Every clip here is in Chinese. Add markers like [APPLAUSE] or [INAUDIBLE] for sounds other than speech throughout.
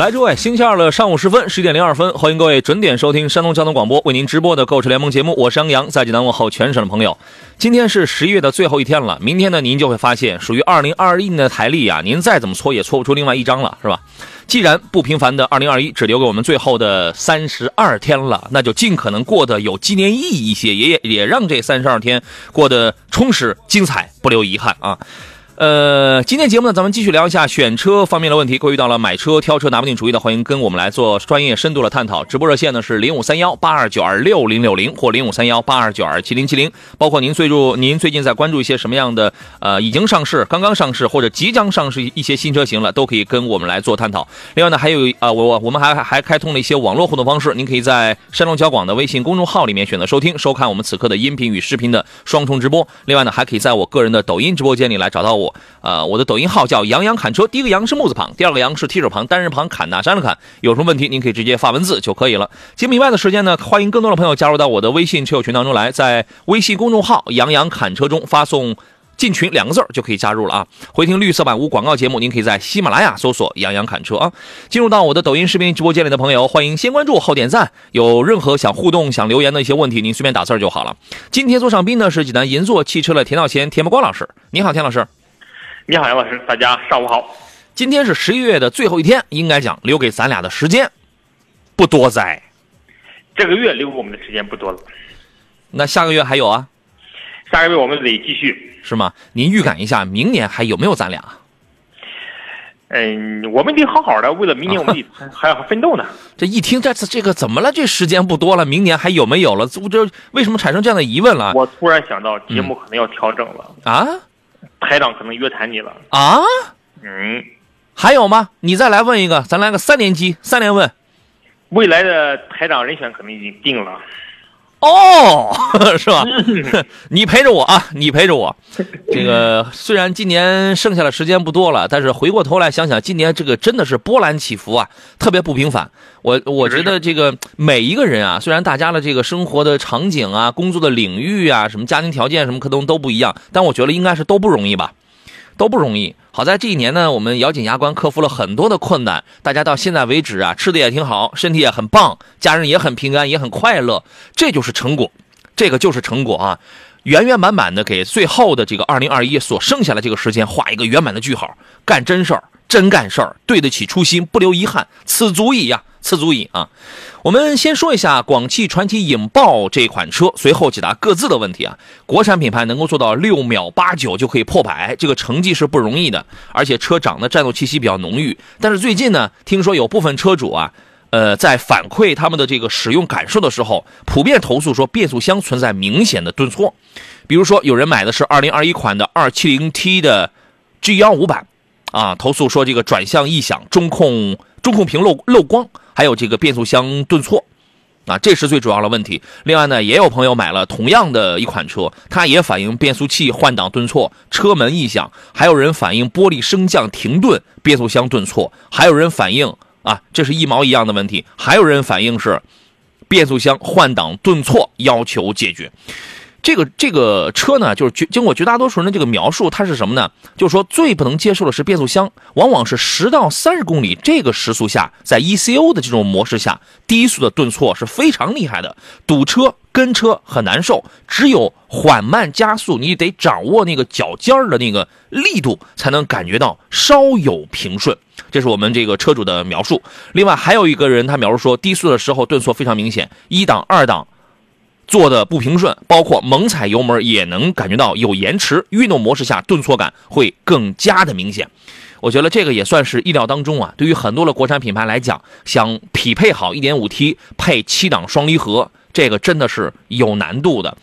来，诸位，星期二的上午时分，十一点零二分，欢迎各位准点收听山东交通广播为您直播的购车联盟节目。我是杨洋，在济南问候全省的朋友。今天是十一月的最后一天了，明天呢，您就会发现，属于二零二一年的台历啊，您再怎么搓也搓不出另外一张了，是吧？既然不平凡的二零二一只留给我们最后的三十二天了，那就尽可能过得有纪念意义一些，也也也让这三十二天过得充实精彩，不留遗憾啊。呃，今天节目呢，咱们继续聊一下选车方面的问题。各位遇到了买车、挑车拿不定主意的，欢迎跟我们来做专业深度的探讨。直播热线呢是零五三幺八二九二六零六零或零五三幺八二九二七零七零。包括您最注您最近在关注一些什么样的呃已经上市、刚刚上市或者即将上市一些新车型了，都可以跟我们来做探讨。另外呢，还有啊，我我们还还开通了一些网络互动方式，您可以在山东交广的微信公众号里面选择收听、收看我们此刻的音频与视频的双重直播。另外呢，还可以在我个人的抖音直播间里来找到我。呃，我的抖音号叫杨洋侃车，第一个杨是木字旁，第二个杨是提手旁，单人旁，侃大山的侃。有什么问题，您可以直接发文字就可以了。节目以外的时间呢，欢迎更多的朋友加入到我的微信车友群当中来，在微信公众号“杨洋侃车”中发送“进群”两个字就可以加入了啊。回听绿色版无广告节目，您可以在喜马拉雅搜索“杨洋侃车”啊。进入到我的抖音视频直播间里的朋友，欢迎先关注后点赞。有任何想互动、想留言的一些问题，您随便打字就好了。今天做上宾呢是济南银座汽车的田道贤、田伯光老师，你好，田老师。你好，杨老师，大家上午好。今天是十一月的最后一天，应该讲留给咱俩的时间不多在。这个月留给我们的时间不多了。那下个月还有啊？下个月我们得继续，是吗？您预感一下，明年还有没有咱俩？嗯，我们得好好的，为了明年我们得 [LAUGHS] 还要奋斗呢。这一听，这次这个怎么了？这时间不多了，明年还有没有了？这这为什么产生这样的疑问了？我突然想到，节目可能要调整了啊。台长可能约谈你了啊？嗯，还有吗？你再来问一个，咱来个三连击，三连问。未来的台长人选可能已经定了。哦，[LAUGHS] 是吧？[LAUGHS] 你陪着我啊，你陪着我。这个虽然今年剩下的时间不多了，但是回过头来想想，今年这个真的是波澜起伏啊，特别不平凡。我我觉得这个每一个人啊，虽然大家的这个生活的场景啊、工作的领域啊、什么家庭条件什么可能都不一样，但我觉得应该是都不容易吧，都不容易。好在这一年呢，我们咬紧牙关克服了很多的困难，大家到现在为止啊，吃的也挺好，身体也很棒，家人也很平安，也很快乐，这就是成果，这个就是成果啊，圆圆满满的给最后的这个二零二一所剩下的这个时间画一个圆满的句号，干真事儿，真干事儿，对得起初心，不留遗憾，此足矣呀。此足矣啊！我们先说一下广汽传祺影豹这款车，随后解答各自的问题啊。国产品牌能够做到六秒八九就可以破百，这个成绩是不容易的，而且车长的战斗气息比较浓郁。但是最近呢，听说有部分车主啊，呃，在反馈他们的这个使用感受的时候，普遍投诉说变速箱存在明显的顿挫。比如说，有人买的是二零二一款的二七零 T 的 G 幺五版，啊，投诉说这个转向异响，中控中控屏漏漏光。还有这个变速箱顿挫，啊，这是最主要的问题。另外呢，也有朋友买了同样的一款车，它也反映变速器换挡顿挫、车门异响，还有人反映玻璃升降停顿、变速箱顿挫，还有人反映啊，这是一毛一样的问题，还有人反映是变速箱换挡顿挫，要求解决。这个这个车呢，就是绝经过绝大多数人的这个描述，它是什么呢？就是说最不能接受的是变速箱，往往是十到三十公里这个时速下，在 ECO 的这种模式下，低速的顿挫是非常厉害的，堵车跟车很难受。只有缓慢加速，你得掌握那个脚尖的那个力度，才能感觉到稍有平顺。这是我们这个车主的描述。另外还有一个人他描述说，低速的时候顿挫非常明显，一档二档。做的不平顺，包括猛踩油门也能感觉到有延迟，运动模式下顿挫感会更加的明显。我觉得这个也算是意料当中啊。对于很多的国产品牌来讲，想匹配好 1.5T 配七档双离合，这个真的是有难度的。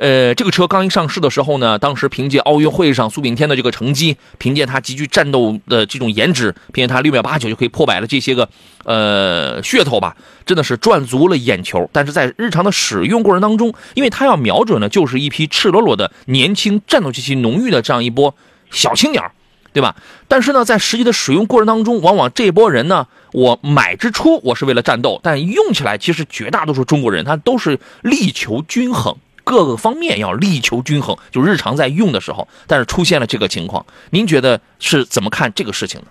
呃，这个车刚一上市的时候呢，当时凭借奥运会上苏炳添的这个成绩，凭借他极具战斗的这种颜值，凭借他六秒八九就可以破百的这些个呃噱头吧，真的是赚足了眼球。但是在日常的使用过程当中，因为他要瞄准的就是一批赤裸裸的年轻、战斗气息浓郁的这样一波小青鸟，对吧？但是呢，在实际的使用过程当中，往往这波人呢，我买之初我是为了战斗，但用起来其实绝大多数中国人他都是力求均衡。各个方面要力求均衡，就日常在用的时候，但是出现了这个情况，您觉得是怎么看这个事情呢？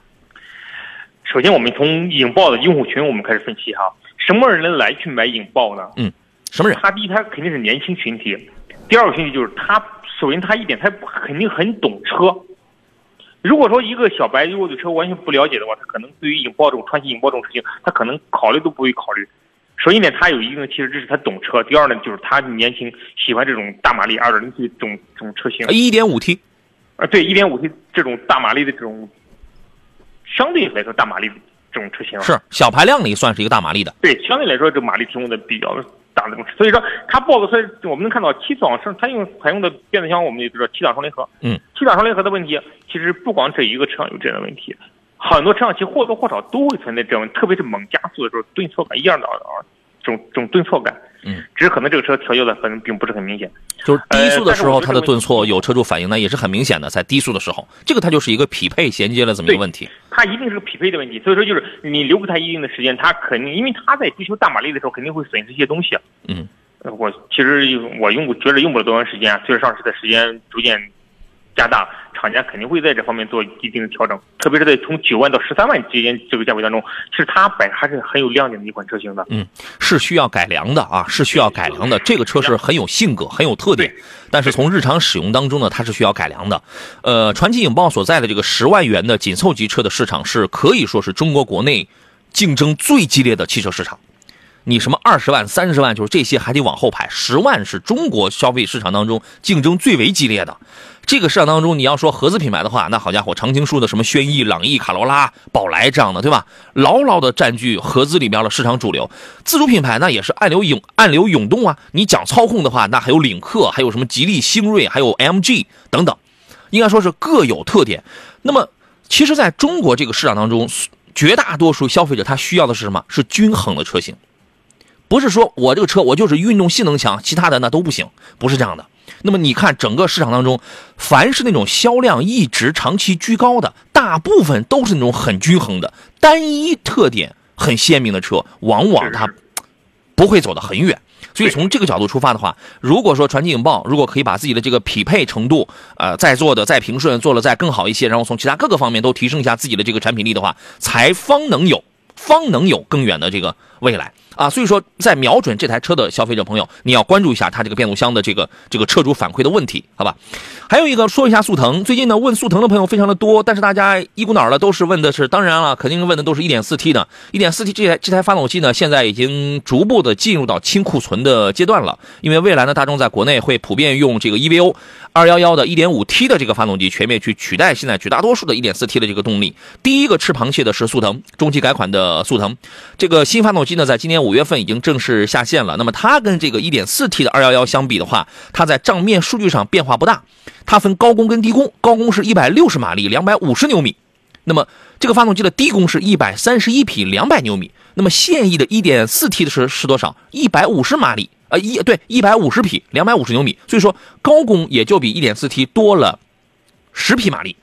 首先，我们从影豹的用户群我们开始分析哈，什么人来去买影豹呢？嗯，什么人？他第一，他肯定是年轻群体；第二个群体就是他，首先他一点，他肯定很懂车。如果说一个小白如果对车完全不了解的话，他可能对于影豹这种传奇影豹这种事情，他可能考虑都不会考虑。首先呢，他有一定的汽车知识，他懂车；第二呢，就是他年轻，喜欢这种大马力二点零 T 这种这种车型。一点五 T，啊，对，一点五 T 这种大马力的这种，相对来说大马力的这种车型是小排量里算是一个大马力的。对，相对来说这马力提供的比较大的这种，所以说它 BOSS 车我们能看到七档双它用采用的变速箱，我们也知道七档双离合。嗯，七档双离合的问题，其实不光这一个车上有这样的问题。很多车上其实或多或少都会存在这种，特别是猛加速的时候，顿挫感一样的啊，这种这种顿挫感。嗯，只是可能这个车调教的可能并不是很明显。就是低速的时候，它的顿挫有有车主反映呢，也是很明显的，在低速的时候，这个它就是一个匹配衔接了这么一个问题。它一定是个匹配的问题，所以说就是你留给他一定的时间，他肯定因为他在追求大马力的时候，肯定会损失一些东西。嗯，我其实我用觉得用不了多长时间，随着上市的时间逐渐加大。厂家肯定会在这方面做一定的调整，特别是在从九万到十三万之间这个价位当中，其实它本还是很有亮点的一款车型的。嗯，是需要改良的啊，是需要改良的。这个车是很有性格、很有特点，但是从日常使用当中呢，它是需要改良的。呃，传奇影豹所在的这个十万元的紧凑级车的市场，是可以说是中国国内竞争最激烈的汽车市场。你什么二十万、三十万，就是这些还得往后排，十万是中国消费市场当中竞争最为激烈的。这个市场当中，你要说合资品牌的话，那好家伙，常青树的什么轩逸、朗逸、卡罗拉、宝来这样的，对吧？牢牢的占据合资里边的市场主流。自主品牌那也是暗流涌、暗流涌动啊。你讲操控的话，那还有领克，还有什么吉利星瑞，还有 MG 等等，应该说是各有特点。那么，其实在中国这个市场当中，绝大多数消费者他需要的是什么？是均衡的车型，不是说我这个车我就是运动性能强，其他的那都不行，不是这样的。那么你看，整个市场当中，凡是那种销量一直长期居高的，大部分都是那种很均衡的、单一特点很鲜明的车，往往它不会走得很远。所以从这个角度出发的话，如果说传奇影豹如果可以把自己的这个匹配程度，呃，再做的再平顺，做的再更好一些，然后从其他各个方面都提升一下自己的这个产品力的话，才方能有，方能有更远的这个未来。啊，所以说，在瞄准这台车的消费者朋友，你要关注一下它这个变速箱的这个这个车主反馈的问题，好吧？还有一个说一下速腾，最近呢问速腾的朋友非常的多，但是大家一股脑的都是问的是，当然了，肯定问的都是一点四 T 的，一点四 T 这台这台发动机呢，现在已经逐步的进入到清库存的阶段了，因为未来呢，大众在国内会普遍用这个 EVO 二幺幺的一点五 T 的这个发动机，全面去取代现在绝大多数的一点四 T 的这个动力。第一个吃螃蟹的是速腾，中期改款的速腾，这个新发动机呢，在今年五五月份已经正式下线了。那么它跟这个 1.4T 的211相比的话，它在账面数据上变化不大。它分高功跟低功，高功是一百六十马力，两百五十牛米。那么这个发动机的低功是一百三十一匹，两百牛米。那么现役的 1.4T 的是是多少？一百五十马力，呃一对一百五十匹，两百五十牛米。所以说高功也就比 1.4T 多了十匹马力。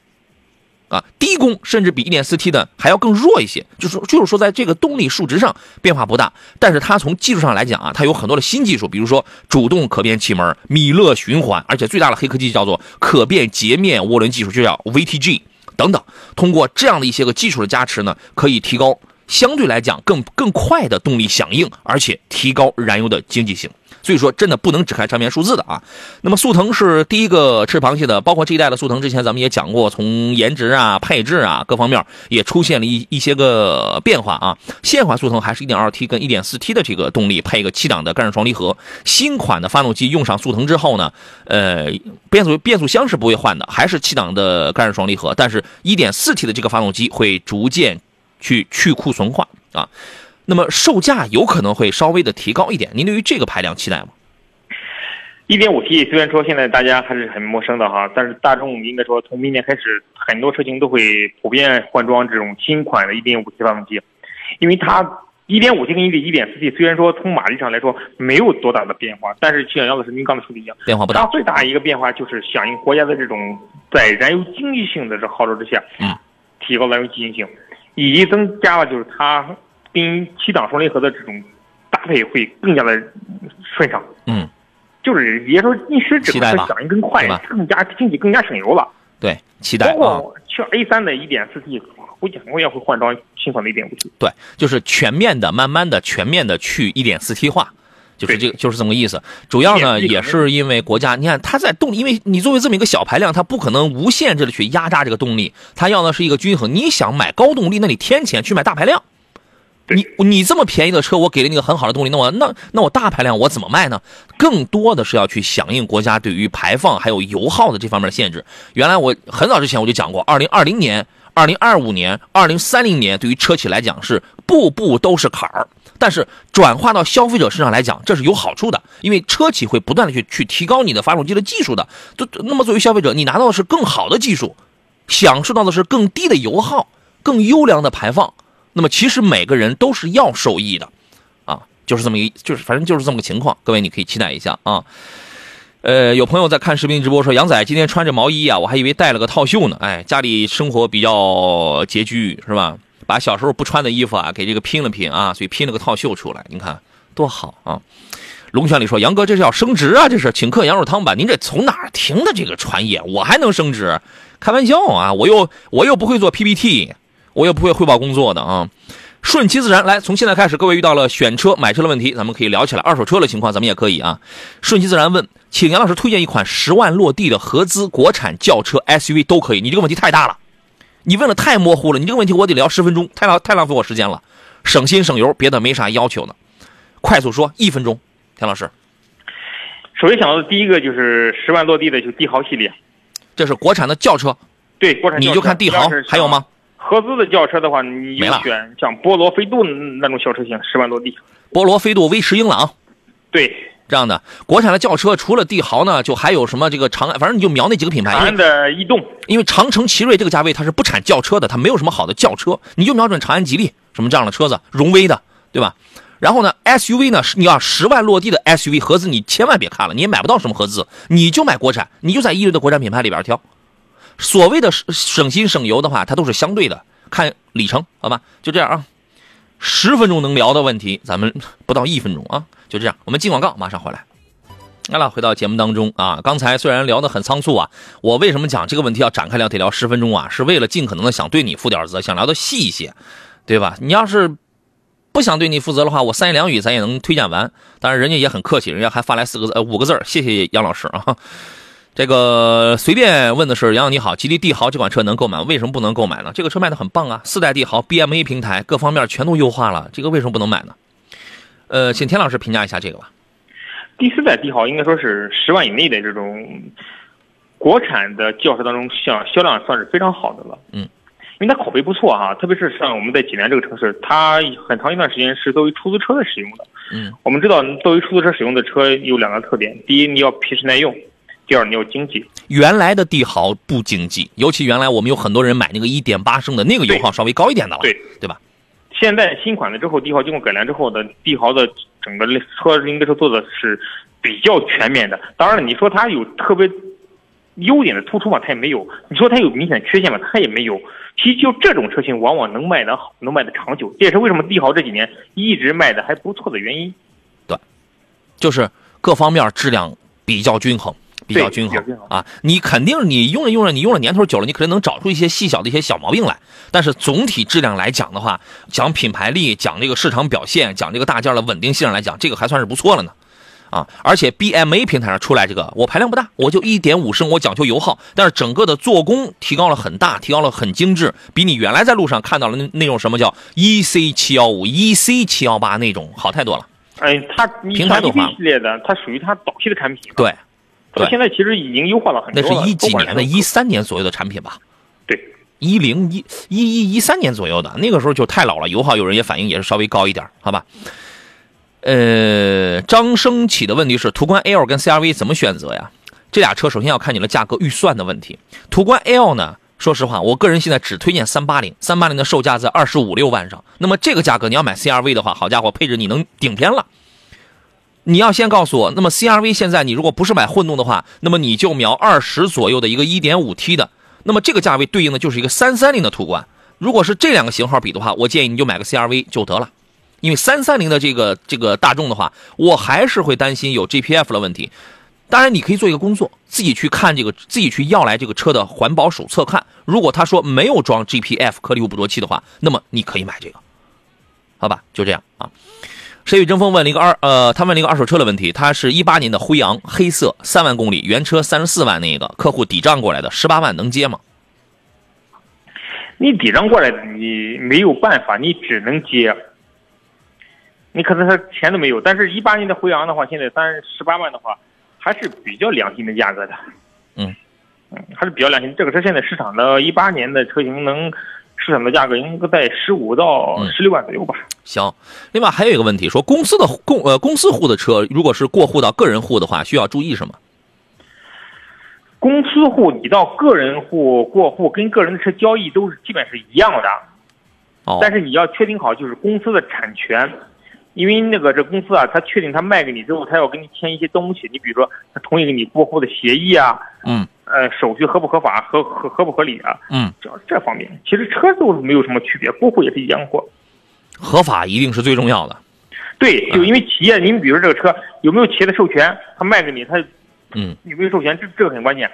啊，低功甚至比 1.4T 的还要更弱一些，就是就是说，在这个动力数值上变化不大，但是它从技术上来讲啊，它有很多的新技术，比如说主动可变气门、米勒循环，而且最大的黑科技叫做可变截面涡轮技术，就叫 VTG 等等。通过这样的一些个技术的加持呢，可以提高相对来讲更更快的动力响应，而且提高燃油的经济性。所以说，真的不能只看上面数字的啊。那么速腾是第一个吃螃蟹的，包括这一代的速腾，之前咱们也讲过，从颜值啊、配置啊各方面也出现了一一些个变化啊。现款速腾还是一点二 T 跟一点四 T 的这个动力，配一个七档的干式双离合。新款的发动机用上速腾之后呢，呃，变速变速箱是不会换的，还是七档的干式双离合，但是一点四 T 的这个发动机会逐渐去去库存化啊。那么售价有可能会稍微的提高一点，您对于这个排量期待吗？一点五 T 虽然说现在大家还是很陌生的哈，但是大众应该说从明年开始，很多车型都会普遍换装这种新款的一点五 T 发动机，因为它一点五 T 跟一点一点四 T 虽然说从马力上来说没有多大的变化，但是想要的是您刚才说的一样，变化不大。它最大一个变化就是响应国家的这种在燃油经济性的这号召之下，嗯，提高燃油经济性，以及增加了就是它跟七档双离合的这种搭配会更加的顺畅。嗯，就是也说你使整个期待吧响应更快对，更加经济更加省油了。对，期待包啊。括像 A 三的一点四 T，估计很快也会换装新款的一点五 T。对，就是全面的、慢慢的、全面的去一点四 T 化，就是这个，就是这么个意思。主要呢，也是因为国家，你看它在动力，因为你作为这么一个小排量，它不可能无限制的去压榨这个动力，它要的是一个均衡。你想买高动力，那你添钱去买大排量。你你这么便宜的车，我给了你个很好的动力，那我那那我大排量我怎么卖呢？更多的是要去响应国家对于排放还有油耗的这方面的限制。原来我很早之前我就讲过，二零二零年、二零二五年、二零三零年对于车企来讲是步步都是坎儿，但是转化到消费者身上来讲，这是有好处的，因为车企会不断的去去提高你的发动机的技术的。就那么作为消费者，你拿到的是更好的技术，享受到的是更低的油耗、更优良的排放。那么其实每个人都是要受益的，啊，就是这么一，就是反正就是这么个情况。各位你可以期待一下啊。呃，有朋友在看视频直播说，杨仔今天穿着毛衣啊，我还以为带了个套袖呢。哎，家里生活比较拮据是吧？把小时候不穿的衣服啊给这个拼了拼啊，所以拼了个套袖出来，你看多好啊。龙泉里说：“杨哥，这是要升职啊！这是请客羊肉汤吧？您这从哪儿听的这个传言？我还能升职？开玩笑啊！我又我又不会做 PPT，我又不会汇报工作的啊！顺其自然，来，从现在开始，各位遇到了选车、买车的问题，咱们可以聊起来。二手车的情况，咱们也可以啊。顺其自然问，请杨老师推荐一款十万落地的合资国产轿车、SUV 都可以。你这个问题太大了，你问的太模糊了，你这个问题我得聊十分钟，太浪太浪费我时间了，省心省油，别的没啥要求呢。快速说，一分钟，田老师，首先想到的第一个就是十万落地的，就帝豪系列。这是国产的轿车，对，国产你就看帝豪，还有吗？合资的轿车的话，你就选像波罗、飞度那种小车型，十万落地。波罗、飞度、威驰、英朗对，这样的国产的轿车，除了帝豪呢，就还有什么这个长安，反正你就瞄那几个品牌。长安的逸动，因为长城、奇瑞这个价位它是不产轿车的，它没有什么好的轿车，你就瞄准长安、吉利什么这样的车子，荣威的，对吧？然后呢，SUV 呢，你要十万落地的 SUV 合资，你千万别看了，你也买不到什么合资，你就买国产，你就在一流的国产品牌里边挑。所谓的省省心省油的话，它都是相对的，看里程，好吧？就这样啊，十分钟能聊的问题，咱们不到一分钟啊，就这样，我们进广告，马上回来。好了，回到节目当中啊，刚才虽然聊得很仓促啊，我为什么讲这个问题要展开聊，得聊十分钟啊？是为了尽可能的想对你负点责，想聊的细一些，对吧？你要是不想对你负责的话，我三言两语咱也能推荐完。当然，人家也很客气，人家还发来四个字呃五个字谢谢杨老师啊。这个随便问的是，杨洋你好，吉利帝豪这款车能购买，为什么不能购买呢？这个车卖的很棒啊，四代帝豪 BMA 平台各方面全都优化了，这个为什么不能买呢？呃，请田老师评价一下这个吧。第四代帝豪应该说是十万以内的这种国产的轿车当中，销销量算是非常好的了。嗯，因为它口碑不错哈、特别是像我们在济南这个城市，它很长一段时间是作为出租车的使用的。嗯，我们知道作为出租车使用的车有两个特点：第一，你要皮实耐用；第二，你要经济。原来的帝豪不经济，尤其原来我们有很多人买那个一点八升的那个油耗稍微高一点的了，对对吧？现在新款的之后，帝豪经过改良之后的帝豪的整个车应该说做的是比较全面的。当然了，你说它有特别优点的突出嘛，它也没有；你说它有明显缺陷嘛，它也没有。其实就这种车型，往往能卖得好，能卖得长久，这也是为什么帝豪这几年一直卖的还不错的原因。对就是各方面质量比较均衡，比较均衡啊。你肯定你用着用着，你用了年头久了，你肯定能找出一些细小的一些小毛病来。但是总体质量来讲的话，讲品牌力，讲这个市场表现，讲这个大件的稳定性上来讲，这个还算是不错了呢。啊，而且 BMA 平台上出来这个，我排量不大，我就一点五升，我讲究油耗，但是整个的做工提高了很大，提高了很精致，比你原来在路上看到了那那种什么叫 EC 七幺五、EC 七幺八那种好太多了。哎，它平台都换 EV 系列的，它属于它早期的产品。，对，对现在其实已经优化了很多了。是一几年的，一三年左右的产品吧，对。一零一一一一三年左右的，那个时候就太老了，油耗有人也反映也是稍微高一点，好吧？呃，张升起的问题是途观 L 跟 CRV 怎么选择呀？这俩车首先要看你的价格预算的问题。途观 L 呢，说实话，我个人现在只推荐三八零，三八零的售价在二十五六万上。那么这个价格你要买 CRV 的话，好家伙，配置你能顶天了。你要先告诉我，那么 CRV 现在你如果不是买混动的话，那么你就瞄二十左右的一个 1.5T 的，那么这个价位对应的就是一个330的途观。如果是这两个型号比的话，我建议你就买个 CRV 就得了，因为330的这个这个大众的话，我还是会担心有 GPF 的问题。当然，你可以做一个工作，自己去看这个，自己去要来这个车的环保手册看。如果他说没有装 GPF 颗粒物捕捉器的话，那么你可以买这个，好吧？就这样啊。谁与争锋问了一个二呃，他问了一个二手车的问题，他是一八年的辉昂，黑色，三万公里，原车三十四万，那个客户抵账过来的，十八万能接吗？你抵账过来，你没有办法，你只能接。你可能他钱都没有，但是一八年的辉昂的话，现在三十八万的话，还是比较良心的价格的。嗯，嗯，还是比较良心。这个车现在市场的一八年的车型能市场的价格应该在十五到十六万左右吧。行，另外还有一个问题，说公司的公呃公司户的车，如果是过户到个人户的话，需要注意什么？公司户你到个人户过户，跟个人的车交易都是基本是一样的。哦，但是你要确定好就是公司的产权，因为那个这公司啊，他确定他卖给你之后，他要跟你签一些东西，你比如说他同意给你过户的协议啊，嗯，呃，手续合不合法，合合合不合理啊，嗯，这这方面其实车都没有什么区别，过户也是一样过。合法一定是最重要的。对，就因为企业，您比如说这个车有没有企业的授权，他卖给你，他嗯，有没有授权，这这个很关键。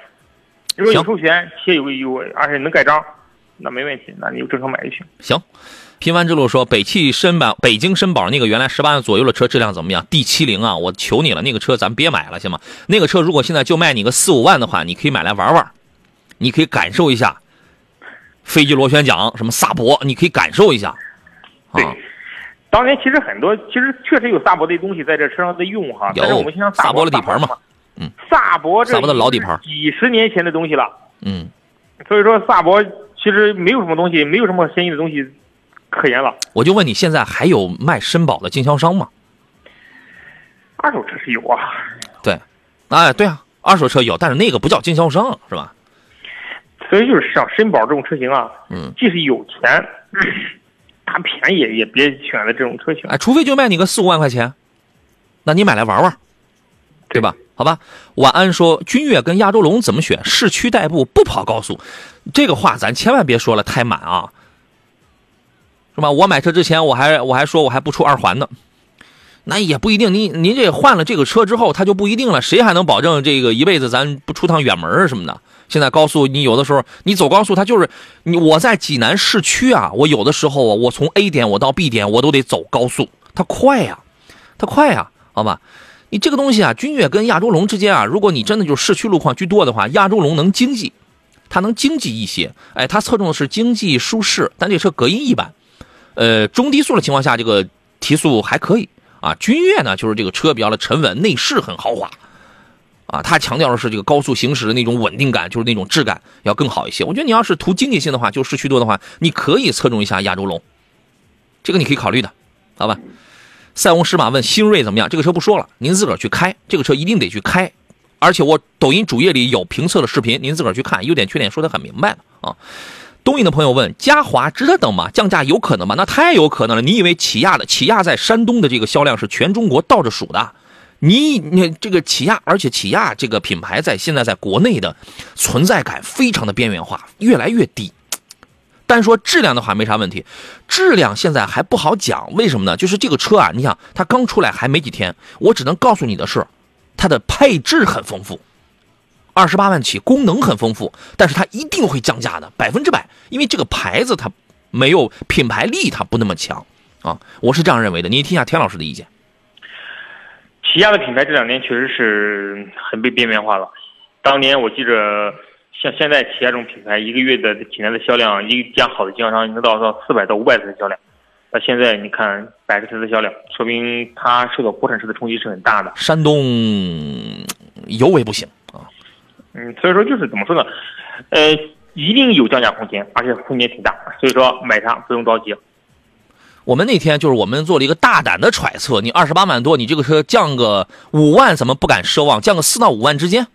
如果有授权，企业有有，而且能盖章，那没问题，那你就正常买就行。行。平凡之路说，北汽绅宝、北京绅宝那个原来十八万左右的车质量怎么样？D 七零啊，我求你了，那个车咱别买了，行吗？那个车如果现在就卖你个四五万的话，你可以买来玩玩，你可以感受一下飞机螺旋桨，什么萨博，你可以感受一下。对。啊，当年其实很多，其实确实有萨博的东西在这车上在用哈，有但是我们像萨博博的底盘嘛，嗯，萨博这萨博的老底盘。几十年前的东西了，嗯，所以说萨博其实没有什么东西，没有什么新意的东西可严了。我就问你，现在还有卖绅宝的经销商吗？二手车是有啊，对，哎，对啊，二手车有，但是那个不叫经销商，是吧？所以就是像绅宝这种车型啊，嗯，即使有钱，它便宜也别选择这种车型。哎，除非就卖你个四五万块钱，那你买来玩玩，对吧？好吧。晚安说，君越跟亚洲龙怎么选？市区代步不跑高速，这个话咱千万别说了太满啊，是吧？我买车之前我还我还说我还不出二环呢，那也不一定。您您这换了这个车之后，它就不一定了。谁还能保证这个一辈子咱不出趟远门儿什么的？现在高速你有的时候你走高速，它就是你我在济南市区啊，我有的时候，我从 A 点我到 B 点我都得走高速，它快呀、它快呀、好吧？你这个东西啊，君越跟亚洲龙之间啊，如果你真的就是市区路况居多的话，亚洲龙能经济，它能经济一些。哎，它侧重的是经济舒适，但这车隔音一般。呃，中低速的情况下，这个提速还可以啊。君越呢，就是这个车比较的沉稳，内饰很豪华。啊，它强调的是这个高速行驶的那种稳定感，就是那种质感要更好一些。我觉得你要是图经济性的话，就市区多的话，你可以侧重一下亚洲龙，这个你可以考虑的，好吧？塞翁失马问新锐怎么样？这个车不说了，您自个儿去开，这个车一定得去开。而且我抖音主页里有评测的视频，您自个儿去看，优点缺点说的很明白了啊。东营的朋友问：嘉华值得等吗？降价有可能吗？那太有可能了。你以为起亚的起亚在山东的这个销量是全中国倒着数的？你你这个起亚，而且起亚这个品牌在现在在国内的存在感非常的边缘化，越来越低。单说质量的话没啥问题，质量现在还不好讲，为什么呢？就是这个车啊，你想它刚出来还没几天，我只能告诉你的是，它的配置很丰富，二十八万起，功能很丰富，但是它一定会降价的，百分之百，因为这个牌子它没有品牌力，它不那么强啊，我是这样认为的。你也听一下田老师的意见。起亚的品牌这两年确实是很被边缘化了。当年我记着，像现在起亚这种品牌，一个月的济南的销量，一家好的经销商能到到四百到五百台的销量。那现在你看百十台的销量，说明它受到国产车的冲击是很大的。山东尤为不行啊。嗯，所以说就是怎么说呢？呃，一定有降价空间，而且空间挺大。所以说买它不用着急。我们那天就是我们做了一个大胆的揣测，你二十八万多，你这个车降个五万，怎么不敢奢望？降个四到五万之间，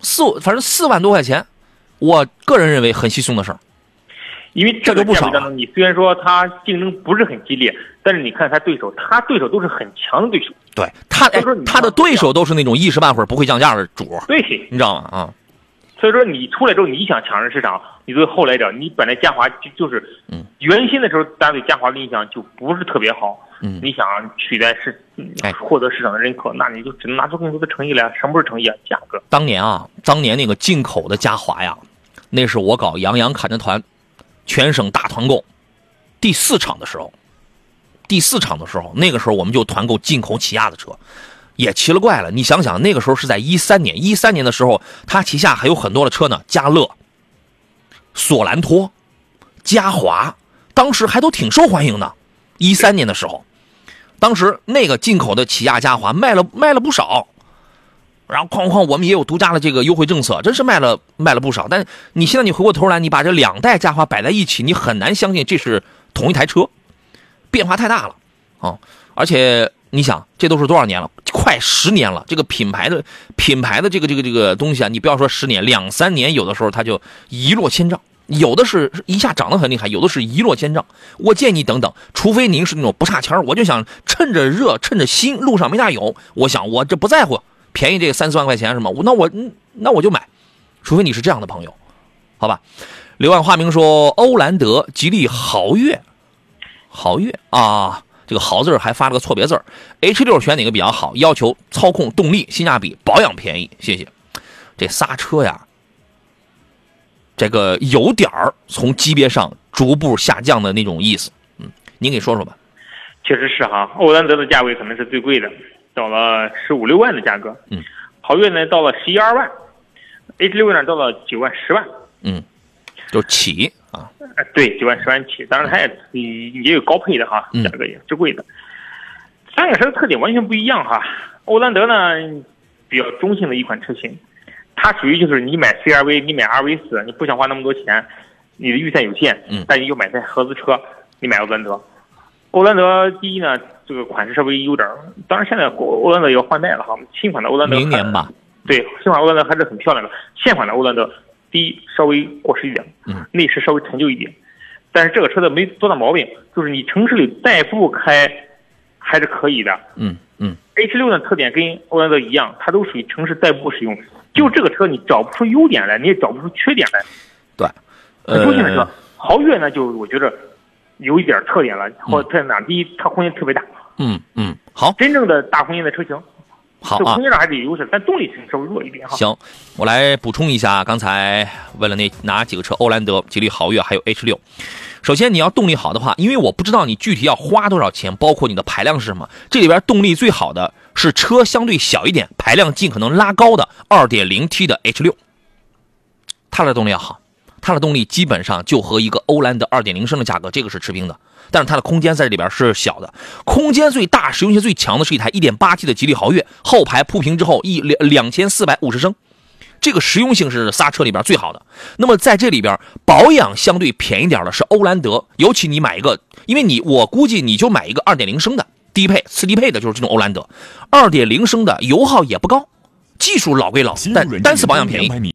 四反正四万多块钱，我个人认为很稀松的事儿。因为这个价位当中，你虽然说它竞争不是很激烈，但是你看他对手，他对手都是很强的对手。对他，他的对手都是那种一时半会儿不会降价的主。对，你知道吗？啊。所以说你出来之后，你想抢占市场，你作为后来者，你本来嘉华就就是，嗯，原先的时候大家对嘉华的印象就不是特别好，嗯，你想取代市，获得市场的认可，那你就只能拿出更多的诚意来。什么是诚意啊？价格。当年啊，当年那个进口的嘉华呀，那是我搞杨洋侃着团，全省大团购，第四场的时候，第四场的时候，那个时候我们就团购进口起亚的车。也奇了怪了，你想想，那个时候是在一三年，一三年的时候，他旗下还有很多的车呢，加乐、索兰托、嘉华，当时还都挺受欢迎的。一三年的时候，当时那个进口的起亚嘉华卖了卖了不少，然后哐哐，我们也有独家的这个优惠政策，真是卖了卖了不少。但你现在你回过头来，你把这两代嘉华摆在一起，你很难相信这是同一台车，变化太大了啊！而且。你想，这都是多少年了？快十年了。这个品牌的品牌的这个这个这个东西啊，你不要说十年，两三年，有的时候它就一落千丈，有的是一下涨得很厉害，有的是一落千丈。我建议你等等，除非您是那种不差钱我就想趁着热，趁着新，路上没大有，我想我这不在乎便宜这三四万块钱是吗？那我那我就买，除非你是这样的朋友，好吧？刘万化名说，欧蓝德、吉利豪越，豪越啊。这个豪字还发了个错别字 h 六选哪个比较好？要求操控、动力、性价比、保养便宜。谢谢。这仨车呀，这个有点儿从级别上逐步下降的那种意思。嗯，您给说说吧。确实是哈，欧蓝德的价位可能是最贵的，到了十五六万的价格。嗯。豪越呢，到了十一二万；H 六呢，到了九万十万。嗯，就起。啊，对，九万十万起，当然它也也有高配的哈，价格也是贵的。三个车的特点完全不一样哈。欧蓝德呢比较中性的一款车型，它属于就是你买 CRV，你买 RV 四，你不想花那么多钱，你的预算有限，嗯，但你又买台合资车，你买欧蓝德。欧蓝德第一呢，这个款式稍微有点，当然现在欧蓝德要换代了哈，新款的欧蓝德明年吧，对，新款欧蓝德还是很漂亮的，现款的欧蓝德。第一，稍微过时一点，嗯，内饰稍微陈旧一点，但是这个车子没多大毛病，就是你城市里代步开还是可以的，嗯嗯。H 六的特点跟欧蓝德一样，它都属于城市代步使用，就这个车你找不出优点来，你也找不出缺点来，对，很中性的车。豪越呢，就我觉得有一点特点了，或特点哪？第一，它空间特别大，嗯嗯，好，真正的大空间的车型。好啊，空间上还是有优势，但动力性稍微弱一点哈。行，我来补充一下，刚才问了那哪几个车？欧蓝德、吉利豪越还有 H 六。首先你要动力好的话，因为我不知道你具体要花多少钱，包括你的排量是什么。这里边动力最好的是车相对小一点，排量尽可能拉高的 2.0T 的 H 六，它的动力要好。它的动力基本上就和一个欧蓝德2.0升的价格，这个是持平的。但是它的空间在这里边是小的，空间最大、实用性最强的是一台 1.8T 的吉利豪越，后排铺平之后一两两千四百五十升，这个实用性是仨车里边最好的。那么在这里边保养相对便宜点的是欧蓝德，尤其你买一个，因为你我估计你就买一个2.0升的低配、次低配的，就是这种欧蓝德，2.0升的油耗也不高，技术老归老，但单次保养便宜。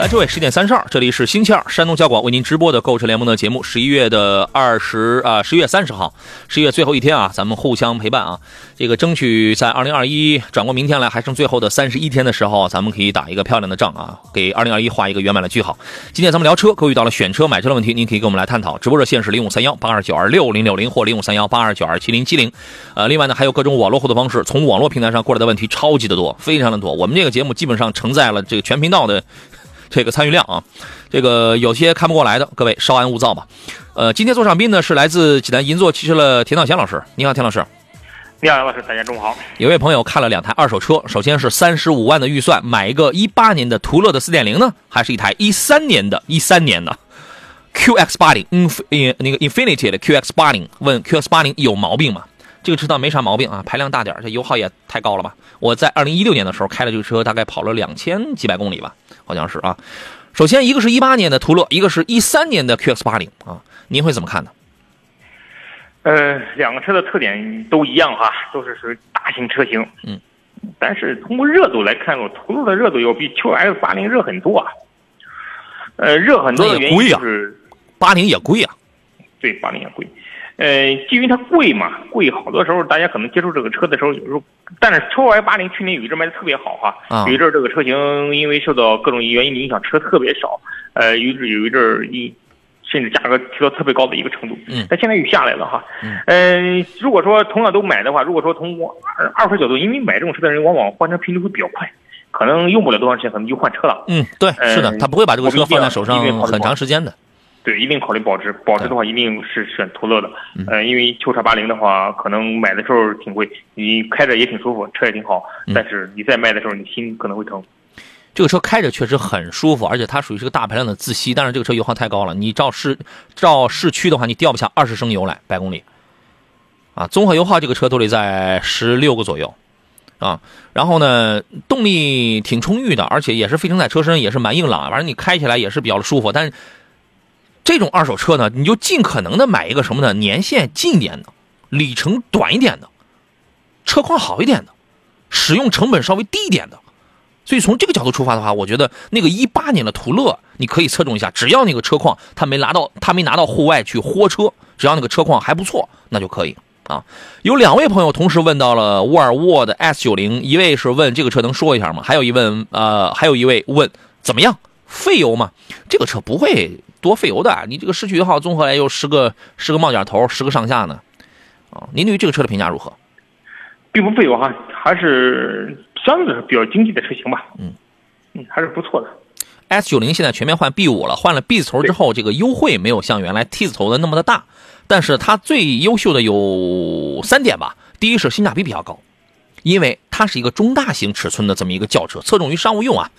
来，诸位，十点三十二，这里是星期二，山东交广为您直播的购车联盟的节目。十一月的二十啊，十一月三十号，十一月最后一天啊，咱们互相陪伴啊，这个争取在二零二一转过明天来，还剩最后的三十一天的时候，咱们可以打一个漂亮的仗啊，给二零二一画一个圆满的句号。今天咱们聊车，各位遇到了选车、买车的问题，您可以跟我们来探讨。直播热线是零五三幺八二九二六零六零或零五三幺八二九二七零七零。呃，另外呢，还有各种网络互动方式，从网络平台上过来的问题超级的多，非常的多。我们这个节目基本上承载了这个全频道的。这个参与量啊，这个有些看不过来的，各位稍安勿躁吧。呃，今天座上宾呢是来自济南银座汽车的田道贤老师，你好，田老师。你好，杨老师，大家中午好。有位朋友看了两台二手车，首先是三十五万的预算买一个一八年的途乐的四点零呢，还是一台一三年的一三年的 QX 八零，嗯，那个 Infinity 的 QX 八零？问 QX 八零有毛病吗？这个车倒没啥毛病啊，排量大点这油耗也太高了吧？我在二零一六年的时候开了这个车，大概跑了两千几百公里吧，好像是啊。首先，一个是一八年的途乐，一个是一三年的 QX 八零啊，您会怎么看呢？呃，两个车的特点都一样哈，都是属于大型车型。嗯，但是通过热度来看，我途乐的热度要比 QX 八零热很多啊。呃，热很多的原因就是八零也贵啊。对，八零也贵。呃，基于它贵嘛，贵好多时候大家可能接触这个车的时候，有时候，但是超 Y 八零去年有一阵卖的特别好哈，有一阵这个车型因为受到各种原因的影响，车特别少，呃，有有一阵一甚至价格提到特别高的一个程度，嗯，但现在又下来了哈，嗯，如果说同样都买的话，如果说从二二手角度，因为买这种车的人往往换车频率会比较快，可能用不了多长时间，可能就换车了，嗯，对，是的，他不会把这个车放在手上很长时间的。对，一定考虑保值。保值的话，一定是选途乐的。呃，因为 Q 叉八零的话，可能买的时候挺贵，你开着也挺舒服，车也挺好。但是你再卖的时候，你心可能会疼。这个车开着确实很舒服，而且它属于是个大排量的自吸。但是这个车油耗太高了，你照市照市区的话，你掉不下二十升油来百公里。啊，综合油耗这个车都得在十六个左右。啊，然后呢，动力挺充裕的，而且也是非承载车身，也是蛮硬朗，反正你开起来也是比较舒服。但是。这种二手车呢，你就尽可能的买一个什么呢？年限近一点的，里程短一点的，车况好一点的，使用成本稍微低一点的。所以从这个角度出发的话，我觉得那个一八年的途乐你可以侧重一下，只要那个车况他没拿到，他没拿到户外去豁车，只要那个车况还不错，那就可以啊。有两位朋友同时问到了沃尔沃的 S 九零，一位是问这个车能说一下吗？还有一问呃，还有一位问怎么样？费油吗？这个车不会。多费油的，你这个市区油耗综合来又十个十个冒点头，十个上下呢，啊，您对于这个车的评价如何？并不费油哈，还是相对来说比较经济的车型吧。嗯，嗯，还是不错的。S 九零现在全面换 B 五了，换了 B 字头之后，这个优惠没有像原来 T 字头的那么的大，但是它最优秀的有三点吧。第一是性价比比较高，因为它是一个中大型尺寸的这么一个轿车，侧重于商务用啊。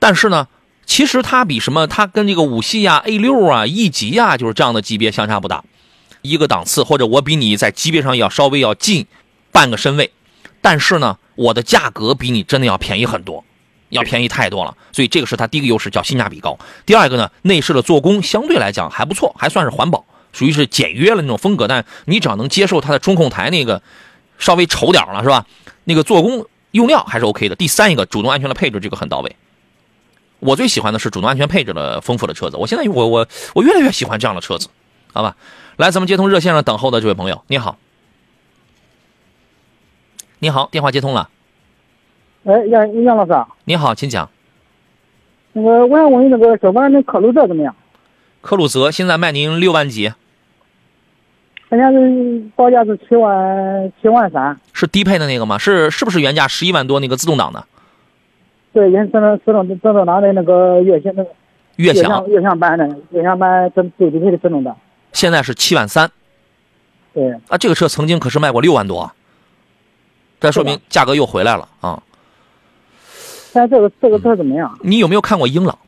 但是呢。其实它比什么？它跟这个五系呀、A 六啊、E 级呀，就是这样的级别相差不大，一个档次，或者我比你在级别上要稍微要近半个身位，但是呢，我的价格比你真的要便宜很多，要便宜太多了。所以这个是它第一个优势，叫性价比高。第二个呢，内饰的做工相对来讲还不错，还算是环保，属于是简约了那种风格。但你只要能接受它的中控台那个稍微丑点了，是吧？那个做工用料还是 OK 的。第三一个主动安全的配置，这个很到位。我最喜欢的是主动安全配置的丰富的车子。我现在我我我越来越喜欢这样的车子，好吧？来，咱们接通热线上等候的这位朋友，你好，你好，电话接通了。哎，杨杨老师，你好，请讲。那个，我想问你，那个小班的科鲁泽怎么样？科鲁泽现在卖您六万几？现在是报价是七万七万三。是低配的那个吗？是是不是原价十一万多那个自动挡的？对，人是自动自动自动挡的那个悦享那个悦享悦享版的悦享版自最低配的自动挡，现在是七万三。对啊，这个车曾经可是卖过六万多，这说明价格又回来了啊。现在这个这个车怎么样？你有没有看过英朗？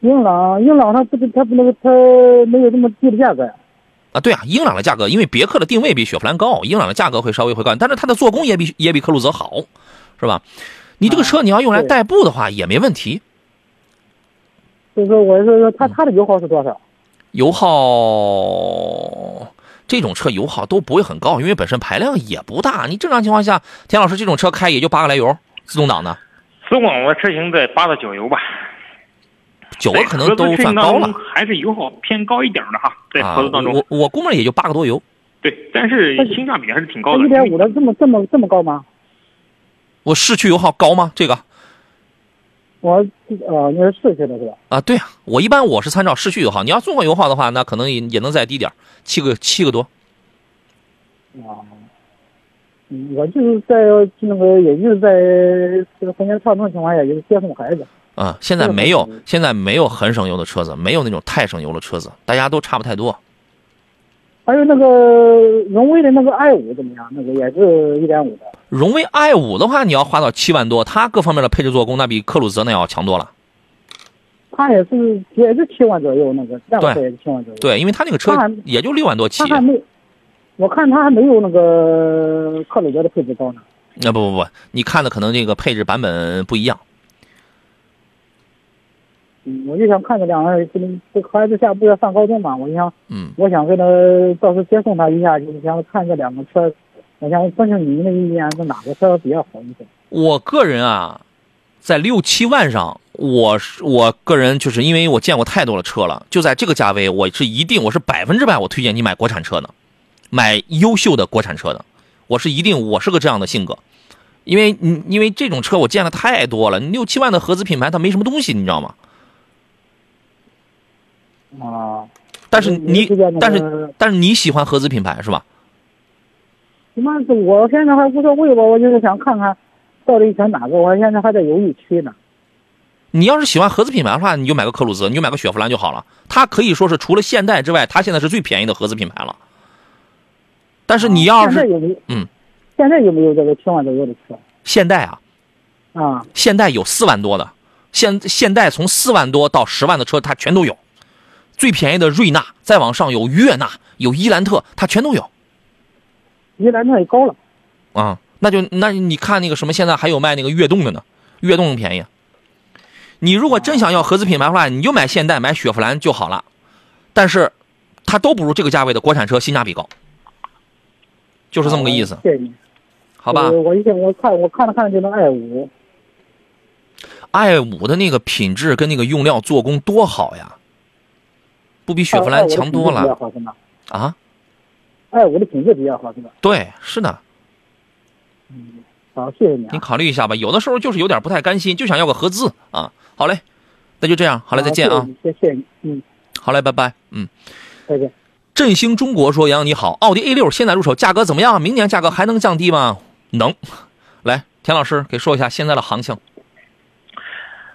英朗英朗它不它不那个它没有这么低的价格啊，对啊，英朗的价格因为别克的定位比雪佛兰高，英朗的价格会稍微会高，但是它的做工也比也比科鲁泽好，是吧？你这个车你要用来代步的话也没问题。就是，我是说，它它的油耗是多少？油耗这种车油耗都不会很高，因为本身排量也不大。你正常情况下，田老师这种车开也就八个来油，自动挡的。自动挡的车型在八到九油吧。九个可能都算高了。还是油耗偏高一点的哈，在合资当中。我我估摸也就八个多油。对，但是性价比还是挺高的。一点五的这么这么这么高吗？我市区油耗高吗？这个，我呃，你是市区的是吧？啊，对啊，我一般我是参照市区油耗。你要综合油耗的话，那可能也也能再低点七个七个多。啊，我就是在那个，也就是在这个风险畅通的情况下，就是接送孩子。啊，现在没有现在没有很省油的车子，没有那种太省油的车子，大家都差不太多。还有那个荣威的那个 i 五怎么样？那个也是一点五的。荣威 i 五的话，你要花到七万多，它各方面的配置做工，那比克鲁泽那要强多了。它也是也是七万左右，那个那个车也是七万左右。，对，因为它那个车也就六万多起它。还没，我看它还没有那个克鲁泽的配置高呢。那、不不不，你看的可能这个配置版本不一样。嗯，我就想看个两个人，这孩子下不要上高中嘛，我就想嗯，我想跟他到时候接送他一下，就是想看这两个车，我想问问您的意见，是哪个车比较好一些？我个人啊，在六七万上，我是我个人就是因为我见过太多的车了，就在这个价位，我是一定我是百分之百我推荐你买国产车的，买优秀的国产车的，我是一定我是个这样的性格，因为嗯因为这种车我见的太多了，六七万的合资品牌它没什么东西，你知道吗？啊，但是你但是但是你喜欢合资品牌是吧？什么？我现在还无所谓吧，我就是想看看到底选哪个，我现在还在犹豫期呢。你要是喜欢合资品牌的话，你就买个科鲁兹，你就买个雪佛兰就好了。它可以说是除了现代之外，它现在是最便宜的合资品牌了。但是你要是？嗯，现在有没有这个七万左右的车现代啊，啊？现代有四万多的，现现代从四万多到十万的车它全都有，最便宜的瑞纳，再往上有悦纳，有伊兰特，它全都有伊兰特也高了，啊。那就那你看那个什么，现在还有卖那个悦动的呢，悦动便宜。你如果真想要合资品牌的话，你就买现代，买雪佛兰就好了。但是，它都不如这个价位的国产车性价比高，就是这么个意思，谢谢你。好吧我？一天我看我看了看这个 i 五，i 五的那个品质跟那个用料做工多好呀，不比雪佛兰强多了啊？哎，我的品质比较好是吧？对，是的。嗯好，谢谢你啊你。考虑一下吧。有的时候就是有点不太甘心，就想要个合资啊。好嘞，那就这样，好嘞，再见啊。谢谢你，嗯，好嘞，拜拜。嗯，再见。振兴中国说：“杨洋你好，奥迪 A 六现在入手价格怎么样？明年价格还能降低吗？能。来，田老师给说一下现在的行情。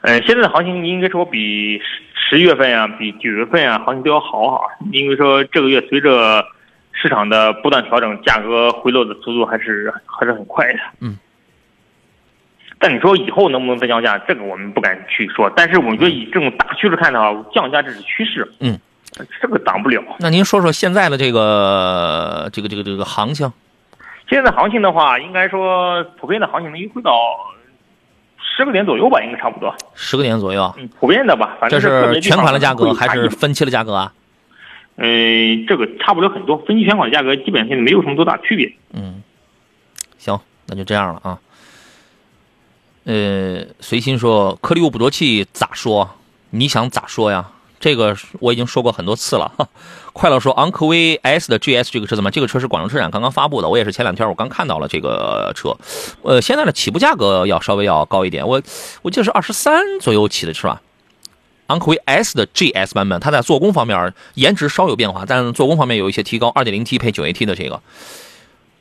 呃，现在的行情应该说比十十月份啊，比九月份啊行情都要好哈，因为说这个月随着市场的不断调整，价格回落的速度还是还是很快的。嗯。但你说以后能不能再降价，这个我们不敢去说。但是我们觉得以这种大趋势看的话，降价这是趋势。嗯，这个挡不了。那您说说现在的这个这个这个这个行情？现在的行情的话，应该说普遍的行情能优惠到十个点左右吧，应该差不多。十个点左右啊？嗯，普遍的吧，反这正个别地方是全款的价格还是分期的价格啊？呃，这个差不了很多，分期全款的价格基本上现在没有什么多大区别。嗯，行，那就这样了啊。呃，随心说颗粒物捕捉器咋说？你想咋说呀？这个我已经说过很多次了。哈 [LAUGHS] 快乐说昂科威 S 的 GS 这个车怎么？这个车是广州车展刚刚发布的，我也是前两天我刚看到了这个车。呃，现在的起步价格要稍微要高一点，我我记得是二十三左右起的是吧？昂科威 S 的 GS 版本，它在做工方面颜值稍有变化，但做工方面有一些提高，2.0T 配 9AT 的这个。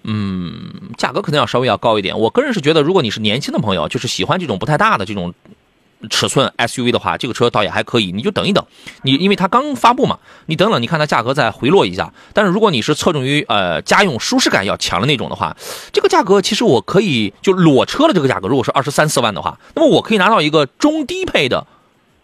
嗯，价格可能要稍微要高一点。我个人是觉得，如果你是年轻的朋友，就是喜欢这种不太大的这种尺寸 SUV 的话，这个车倒也还可以。你就等一等，你因为它刚发布嘛，你等等，你看它价格再回落一下。但是如果你是侧重于呃家用舒适感要强的那种的话，这个价格其实我可以就裸车的这个价格，如果是二十三四万的话，那么我可以拿到一个中低配的。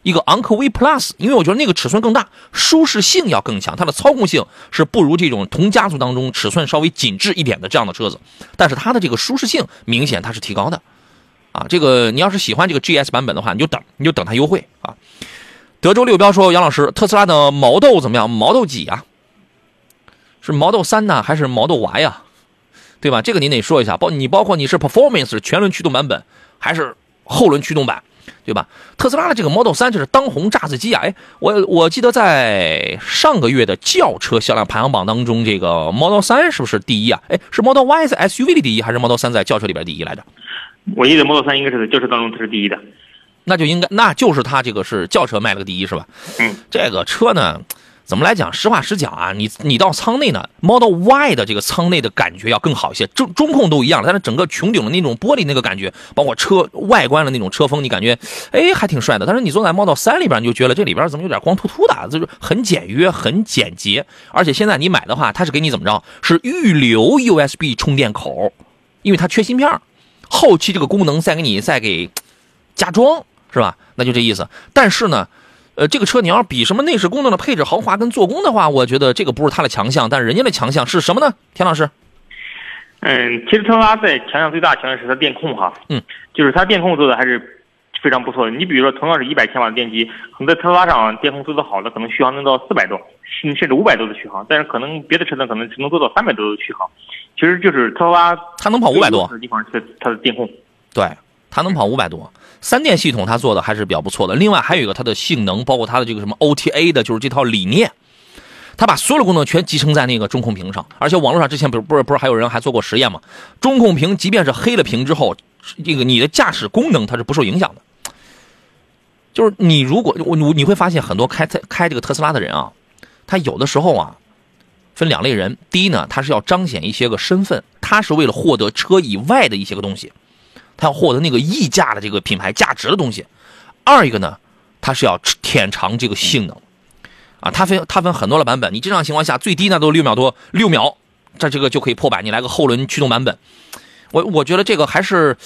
一个昂科威 Plus，因为我觉得那个尺寸更大，舒适性要更强，它的操控性是不如这种同家族当中尺寸稍微紧致一点的这样的车子，但是它的这个舒适性明显它是提高的，啊，这个你要是喜欢这个 GS 版本的话，你就等，你就等它优惠啊。德州六标说，杨老师，特斯拉的毛豆怎么样？毛豆几呀、是毛豆三呢，还是毛豆 Y 呀？对吧？这个您得说一下，包你包括你是 Performance 全轮驱动版本，还是后轮驱动版？对吧？特斯拉的这个 Model 3就是当红炸子机啊！哎，我我记得在上个月的轿车销量排行榜当中，这个 Model 3是不是第一啊？哎，是 Model Y 在 SUV 里第一，还是 Model 3在轿车里边第一来着？我记得 Model 3应该是在轿车当中它是第一的。那就应该，那就是它这个是轿车卖了个第一是吧？嗯，这个车呢，怎么来讲？实话实讲啊，你你到舱内呢，Model Y 的这个舱内的感觉要更好一些，中中控都一样，但是整个穹顶的那种玻璃那个感觉，包括车外观的那种车风，你感觉哎还挺帅的。但是你坐在 Model 三里边，你就觉得这里边怎么有点光秃秃的，就是很简约、很简洁。而且现在你买的话，它是给你怎么着？是预留 USB 充电口，因为它缺芯片，后期这个功能再给你再给加装，是吧？那就这意思。但是呢。呃，这个车你要比什么内饰功能的配置豪华跟做工的话，我觉得这个不是它的强项，但是人家的强项是什么呢？田老师，嗯，其实特斯拉在强项最大强项是它电控哈，嗯，就是它电控做的还是非常不错的。你比如说，同样是一百千瓦的电机，可能在特斯拉上电控做的好的，可能续航能到四百多，甚甚至五百多的续航，但是可能别的车呢，可能只能做到三百多的续航。其实就是特斯拉它能跑五百多的地方是它的电控，对，它能跑五百多。三电系统它做的还是比较不错的，另外还有一个它的性能，包括它的这个什么 OTA 的，就是这套理念，它把所有的功能全集成在那个中控屏上，而且网络上之前不是不是不是还有人还做过实验吗？中控屏即便是黑了屏之后，这个你的驾驶功能它是不受影响的。就是你如果我你会发现很多开特开这个特斯拉的人啊，他有的时候啊分两类人，第一呢他是要彰显一些个身份，他是为了获得车以外的一些个东西。他要获得那个溢价的这个品牌价值的东西，二一个呢，他是要舔尝这个性能，啊，它分它分很多的版本，你正常情况下最低那都六秒多，六秒，这这个就可以破百，你来个后轮驱动版本，我我觉得这个还是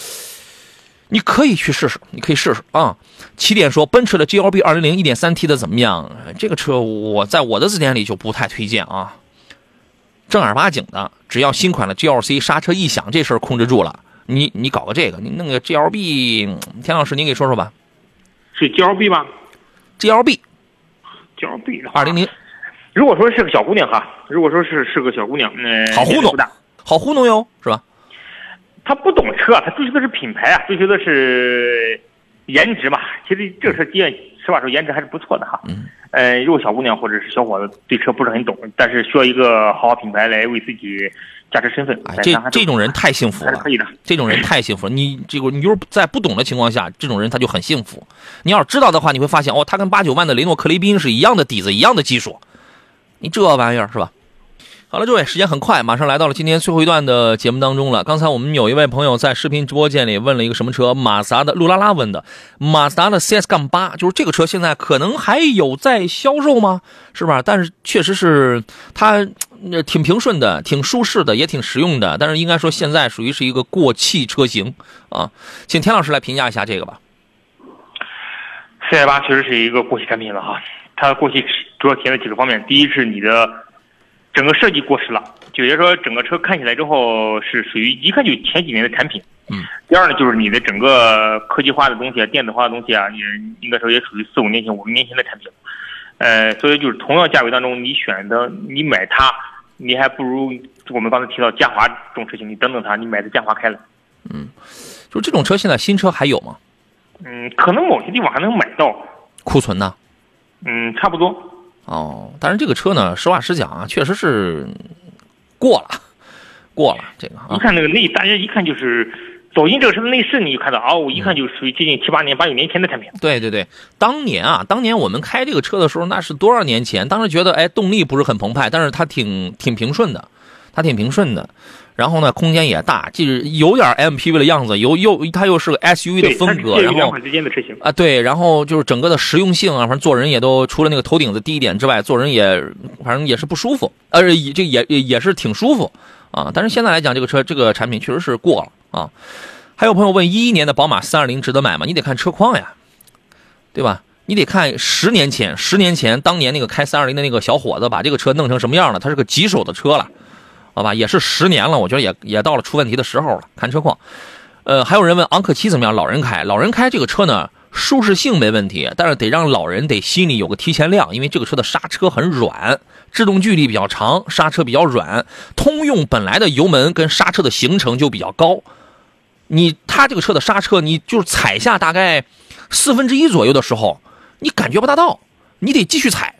你可以去试试，你可以试试啊。起点说奔驰的 G L B 二零零一点三 T 的怎么样？这个车我在我的字典里就不太推荐啊。正儿八经的，只要新款的 G L C 刹车异响这事儿控制住了。你你搞个这个，你弄个 G L B，田老师您给说说吧。是 G L B 吗？G L B，G L B 二零零。如果说是个小姑娘哈，如果说是是个小姑娘，嗯，好糊弄，好糊弄哟，是吧？她不懂车，他追求的是品牌啊，追求的是颜值嘛。其实这车，实话说，颜值还是不错的哈。嗯。呃，如果小姑娘或者是小伙子对车不是很懂，但是需要一个豪华品牌来为自己。加持身份，这这种人太幸福了，可以的。这种人太幸福了。你这个，你就是在不懂的情况下，这种人他就很幸福。你要知道的话，你会发现，哦，他跟八九万的雷诺克雷宾是一样的底子，一样的技术。你这玩意儿是吧？好了，诸位，时间很快，马上来到了今天最后一段的节目当中了。刚才我们有一位朋友在视频直播间里问了一个什么车？马自达的路拉拉问的，马自达的 CS 杠八，就是这个车现在可能还有在销售吗？是吧？但是确实是它挺平顺的，挺舒适的，也挺实用的。但是应该说现在属于是一个过气车型啊，请田老师来评价一下这个吧。CS 八确实是一个过气产品了哈，它的过气主要体现在几个方面，第一是你的。整个设计过时了，就也说整个车看起来之后是属于一看就前几年的产品。嗯。第二呢，就是你的整个科技化的东西啊、电子化的东西啊，也应该说也属于四五年前、五六年前的产品。呃，所以就是同样价位当中，你选择你买它，你还不如我们刚才提到嘉华这种车型，你等等它，你买的嘉华开了。嗯，就这种车现在新车还有吗？嗯，可能某些地方还能买到。库存呢？嗯，差不多。哦，但是这个车呢，实话实讲啊，确实是过了，过了这个。一看那个内，大家一看就是走进这个车的内饰，你就看到哦，一看就属于接近七八年、八九年前的产品。对对对，当年啊，当年我们开这个车的时候，那是多少年前？当时觉得哎，动力不是很澎湃，但是它挺挺平顺的，它挺平顺的。然后呢，空间也大，就是有点 MPV 的样子，有又它又是个 SUV 的风格，然后啊对，然后就是整个的实用性啊，反正坐人也都除了那个头顶子低一点之外，坐人也反正也是不舒服，呃，这也也是挺舒服啊。但是现在来讲，这个车这个产品确实是过了啊。还有朋友问，一一年的宝马三二零值得买吗？你得看车况呀，对吧？你得看十年前，十年前当年那个开三二零的那个小伙子把这个车弄成什么样了？他是个棘手的车了。好吧，也是十年了，我觉得也也到了出问题的时候了。看车况，呃，还有人问昂克旗怎么样？老人开，老人开这个车呢，舒适性没问题，但是得让老人得心里有个提前量，因为这个车的刹车很软，制动距离比较长，刹车比较软。通用本来的油门跟刹车的行程就比较高，你它这个车的刹车，你就是踩下大概四分之一左右的时候，你感觉不大到，你得继续踩，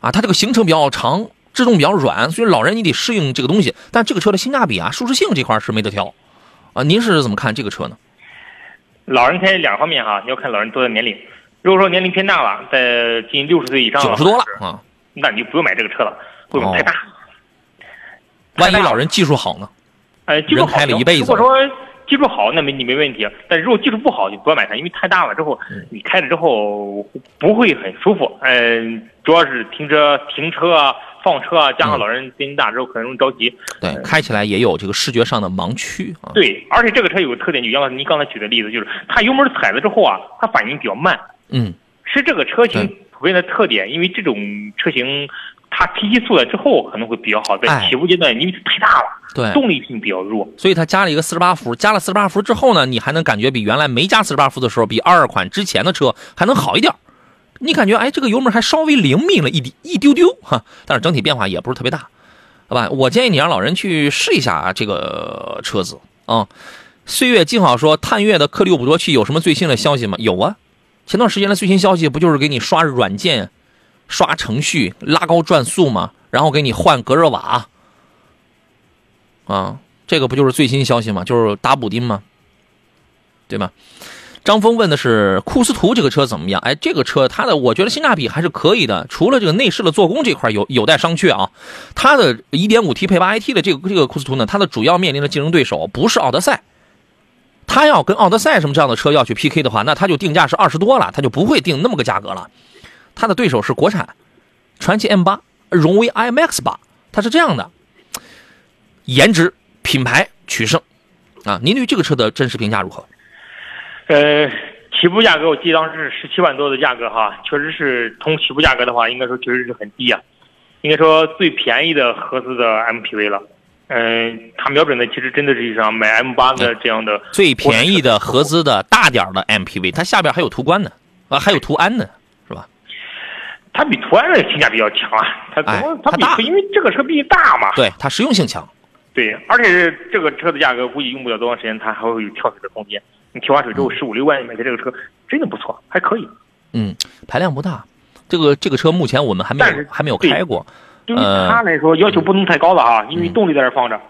啊，它这个行程比较长。制动比较软，所以老人你得适应这个东西。但这个车的性价比啊、舒适性这块是没得挑，啊，您是怎么看这个车呢？老人开两方面哈，你要看老人多大年龄。如果说年龄偏大了，在近六十岁以上，九十多了啊，那你就不用买这个车了，作用太大。万一老人技术好呢？呃，技术好开了一辈子如果说技术好，那没你没问题。但是如果技术不好，就不要买它，因为太大了之后，嗯你开了之后不会很舒服。嗯、主要是停车、停车啊、放车啊，加上嗯老人年纪大之后可能容易着急。对，开起来也有这个视觉上的盲区啊。对，而且这个车有个特点，就杨老师您刚才举的例子，就是它油门踩了之后啊，它反应比较慢，嗯，是这个车型普遍的特点。因为这种车型它提起速来之后可能会比较好，哎在起步阶段因为太大了，对，动力性比较弱。所以它加了一个四十八伏，加了四十八伏之后呢，你还能感觉比原来没加四十八伏的时候，比二二款之前的车还能好一点儿。你感觉哎，这个油门还稍微灵敏了一滴一丢丢哈，但是整体变化也不是特别大，好吧？我建议你让老人去试一下这个车子啊。岁月静好说，探岳的颗粒物捕捉器有什么最新的消息吗？有啊，前段时间的最新消息不就是给你刷软件、刷程序、拉高转速吗？然后给你换隔热瓦啊，这个不就是最新消息吗？就是打补丁吗？对吧？张峰问的是库斯图这个车怎么样？哎，这个车它的我觉得性价比还是可以的，除了这个内饰的做工这块有有待商榷啊。它的 1.5T 配 8AT 的这个这个库斯图呢，它的主要面临的竞争对手不是奥德赛，它要跟奥德赛什么这样的车要去 PK 的话，那它就定价是二十多了，它就不会定那么个价格了。它的对手是国产传祺 M8、荣威 IMX8 它是这样的，颜值、品牌取胜啊。您对这个车的真实评价如何？呃，起步价格我记得当时是十七万多的价格哈，确实是从起步价格的话，应该说确实是很低啊，应该说最便宜的合资的 MPV 了。嗯、它瞄准的其实真的是像买 M 八的这样的最便宜的合资的大点儿的 MPV，它下边还有途观呢，啊，还有途安呢，是吧？它比途安的性价比要强啊，它怎哎么它比因为这个车毕竟大嘛，对，它实用性强。对，而且这个车的价格估计用不了多长时间，它还会有跳水的空间。你提完水之后十五六万买的这个车真的不错，还可以。嗯，排量不大。这个这个车目前我们还没有还没有开过。对于呃它来说要求不能太高了啊，因为嗯动力在这儿放着。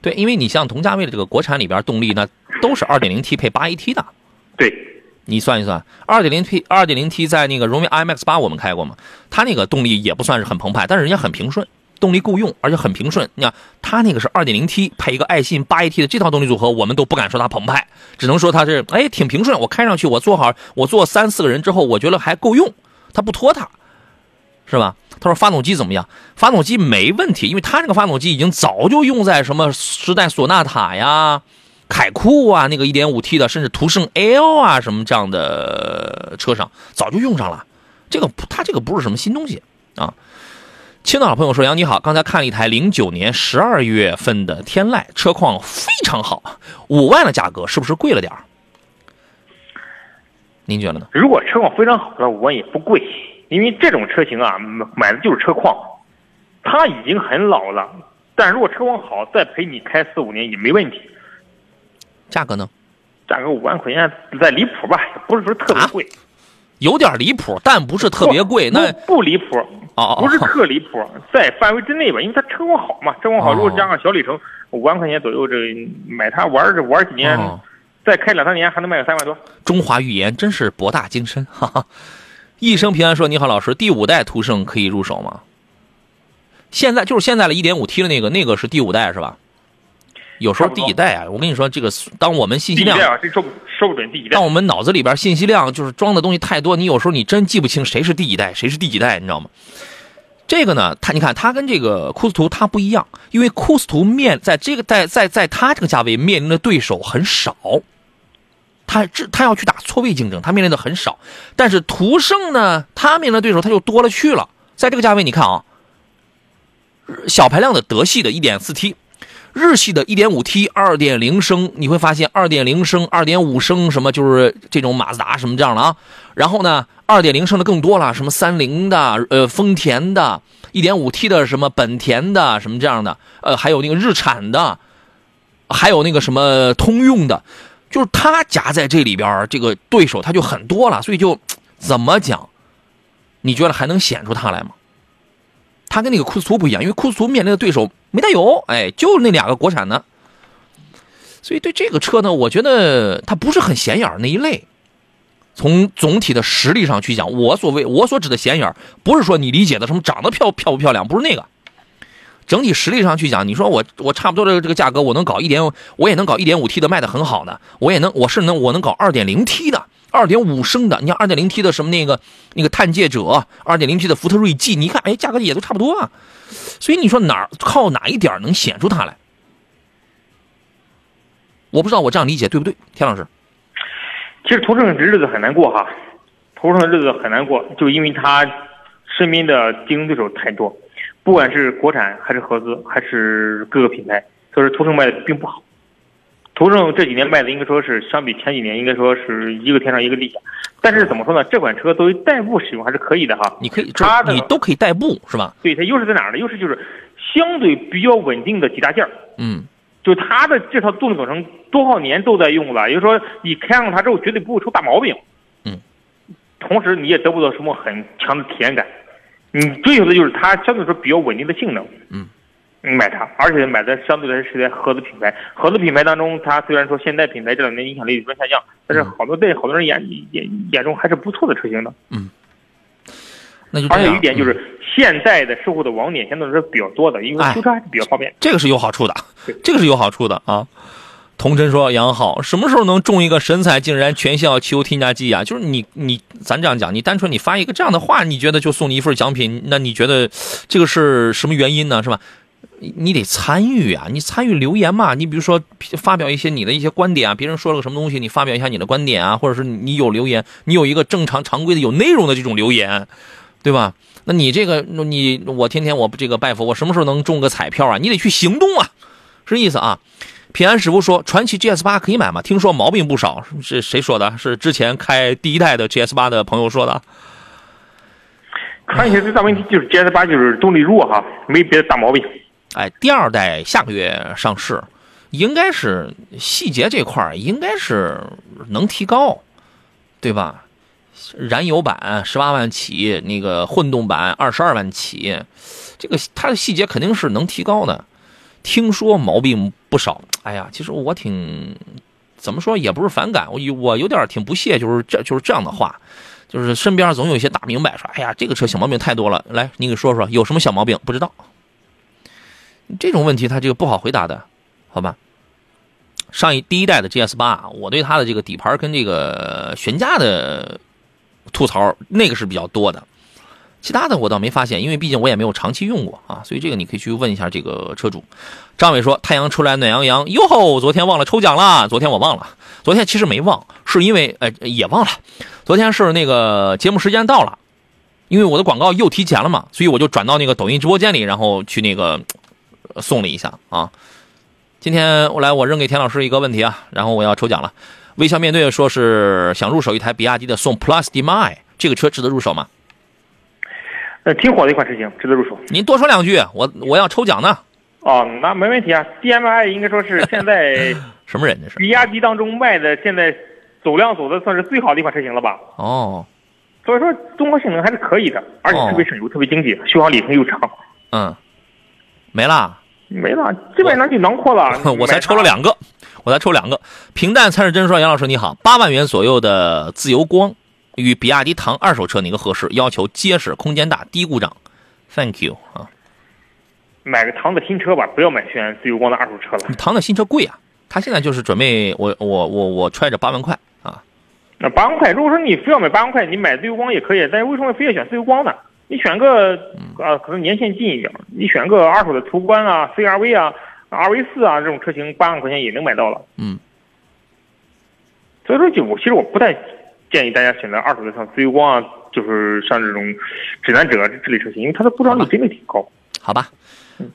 对，因为你像同价位的这个国产里边动力呢，都是 2.0T 配 8AT 的。对，你算一算，2.0T 2.0T 在那个荣威 iMAX 八我们开过嘛，它那个动力也不算是很澎湃，但是人家很平顺，动力够用，而且很平顺。你看它那个是 2.0T 配一个爱信 8AT 的这套动力组合，我们都不敢说它澎湃，只能说它是哎挺平顺。我开上去，我坐好，我坐三四个人之后，我觉得还够用，它不拖沓，是吧？他说发动机怎么样？发动机没问题，因为它这个发动机已经早就用在什么时代索纳塔呀、凯酷啊，那个 1.5T 的，甚至途胜 L 啊什么这样的车上早就用上了。这个它这个不是什么新东西啊。青岛的朋友说：“杨你好，刚才看了一台零九年十二月份的天籁，车况非常好，五万的价格是不是贵了点儿？您觉得呢？如果车况非常好的话，五万也不贵，因为这种车型啊，买买的就是车况，它已经很老了。但如果车况好，再陪你开四五年也没问题。价格呢？价格五万块钱再离谱吧，也不是说特别贵，有点离谱，但不是特别贵。那不离谱，哦哦不是特离谱，在范围之内吧，因为它车况好嘛，车况好，哦如果加上小里程，五万块钱左右，这买它玩这玩几年，哦再开两三年还能卖个三万多。中华预言真是博大精深，[LAUGHS] 哈哈。一生平安说：“你好，老师，第五代途胜可以入手吗？现在就是现在的 1.5T 的那个，那个是第五代是吧？有时候第几代啊？我跟你说，这个当我们信息量？这说不说不准第几代当。我们脑子里边信息量就是装的东西太多，你有时候你真记不清谁是第几代，谁是第几代，你知道吗？这个呢，它你看它跟这个库斯图它不一样，因为库斯图面在这个在在在它这个价位面临的对手很少，它这它要去打错位竞争，它面临的很少。但是途胜呢，它面临的对手它就多了去了。在这个价位，你看啊，小排量的德系的 1.4T，日系的 1.5T、2.0升，你会发现2.0升、2.5升什么就是这种马自达什么这样的啊。然后呢，2.0升的更多了，什么三菱的、呃丰田的，1.5T 的什么本田的什么这样的，呃还有那个日产的，还有那个什么通用的，就是它夹在这里边，这个对手它就很多了，所以就怎么讲？你觉得还能显出它来吗？它跟那个库斯图不一样，因为库斯图面临的对手没大有，哎，就那两个国产的，所以对这个车呢，我觉得它不是很显眼那一类。从总体的实力上去讲，我所谓我所指的显眼，不是说你理解的什么长得漂漂不漂亮，不是那个。整体实力上去讲，你说我我差不多的这个价格，我能搞一点，我也能搞一点五 T 的卖的很好的，我也能我是能我能搞二点零 T 的，二点五升的，你像二点零 T 的什么那个那个探界者，二点零 T 的福特锐际，你看哎价格也都差不多啊，所以你说哪儿靠哪一点能显出它来？我不知道我这样理解对不对，田老师？其实途胜的日子很难过哈，途胜的日子很难过，就因为他身边的竞争对手太多，不管是国产还是合资还是各个品牌，所以途胜卖的并不好。途胜这几年卖的应该说是相比前几年应该说是一个天上一个地下，但是怎么说呢？这款车作为代步使用还是可以的哈。你可以它的你都可以代步是吧？对它优势在哪儿呢？优势就是相对比较稳定的几大件儿。嗯就它的这套动力总成多少年都在用了，也就是说你开上它之后绝对不会出大毛病。嗯，同时你也得不到什么很强的体验感，你追求的就是它相对来说比较稳定的性能。嗯，你买它，而且买的相对来说是在合资品牌，合资品牌当中，它虽然说现代品牌这两年影响力有所下降，但是好多在好多人眼眼眼中还是不错的车型的。嗯那就。而且有一点就嗯是现在的售后的网点相对来说比较多的，因为哎修车还是比较方便。这个是有好处的，这个是有好处的啊。童真说：“杨好，什么时候能中一个神采竟然全效汽油添加剂啊？就是你你咱这样讲，你单纯你发一个这样的话，你觉得就送你一份奖品，那你觉得这个是什么原因呢？是吧？你得参与啊，你参与留言嘛。你比如说发表一些你的一些观点啊，别人说了个什么东西，你发表一下你的观点啊，或者是你有留言，你有一个正常常规的有内容的这种留言，对吧？那你这个你我天天我这个拜佛，我什么时候能中个彩票啊？你得去行动啊，是这意思啊。平安师傅说，传奇 GS 八可以买吗？听说毛病不少，是谁说的？是之前开第一代的 GS 八的朋友说的。传奇最大问题就是 GS 八就是动力弱哈，没别的大毛病。哎，第二代下个月上市，应该是细节这块儿应该是能提高，对吧？燃油版十八万起，那个混动版二十二万起，这个它的细节肯定是能提高的。听说毛病不少，哎呀，其实我挺怎么说也不是反感，我有我有点挺不屑，就是这就是这样的话，就是身边总有一些大明白说，哎呀，这个车小毛病太多了，来你给说说有什么小毛病？不知道。这种问题他这个不好回答的，好吧？上一第一代的 GS 八，我对它的这个底盘跟这个悬架的吐槽，那个是比较多的。其他的我倒没发现，因为毕竟我也没有长期用过啊，所以这个你可以去问一下这个车主。张伟说：“太阳出来暖洋洋，哟吼！昨天忘了抽奖了，昨天我忘了，昨天其实没忘，是因为呃也忘了，昨天是那个节目时间到了，因为我的广告又提前了嘛，所以我就转到那个抖音直播间里，然后去那个送了一下啊。今天我来，我扔给田老师一个问题啊，然后我要抽奖了。微笑面对说是想入手一台比亚迪的宋 Plus DM-i，这个车值得入手吗？呃，挺火的一款车型，值得入手。您多说两句，我我要抽奖呢。哦，那没问题啊。DMI 应该说是现在 [LAUGHS] 什么人这是？比亚迪当中卖的现在走量走的算是最好的一款车型了吧？哦，所以说综合性能还是可以的，而且哦特别省油，特别经济，续航里程又长。嗯，没啦，没了，基本上就囊括了。[LAUGHS] 我才抽了两个，我才抽两个。平淡才是真说，杨老师你好，八万元左右的自由光与比亚迪唐二手车哪个合适？要求结实、空间大、低故障。Thank you 啊，买个唐的新车吧，不要买选自由光的二手车了。唐的新车贵啊，他现在就是准备我我我我揣着八万块啊。那八万块，如果说你非要买八万块，你买自由光也可以，但是为什么非要选自由光呢？你选个啊，可能年限近一点，你选个二手的途观啊、CRV 啊、RV 四啊这种车型，八万块钱也能买到了。嗯，所以说就我其实我不太建议大家选择二手的像自由光啊，就是像这种指南者这类车型，因为它的故障率真的挺高。好吧，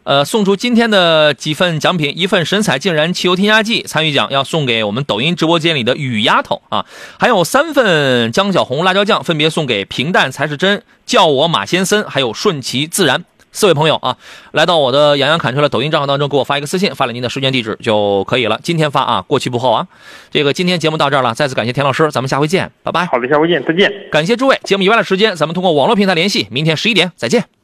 呃，送出今天的几份奖品，一份神采竟然汽油添加剂参与奖要送给我们抖音直播间里的雨丫头啊，还有三份江小红辣椒酱分别送给平淡才是真、叫我马先森，还有顺其自然。四位朋友啊，来到我的洋洋侃车的抖音账号当中，给我发一个私信，发了您的时间地址就可以了。今天发啊，过期不候啊。这个今天节目到这儿了，再次感谢田老师，咱们下回见，拜拜。好的，下回见，再见。感谢诸位，节目以外的时间咱们通过网络平台联系，明天十一点再见。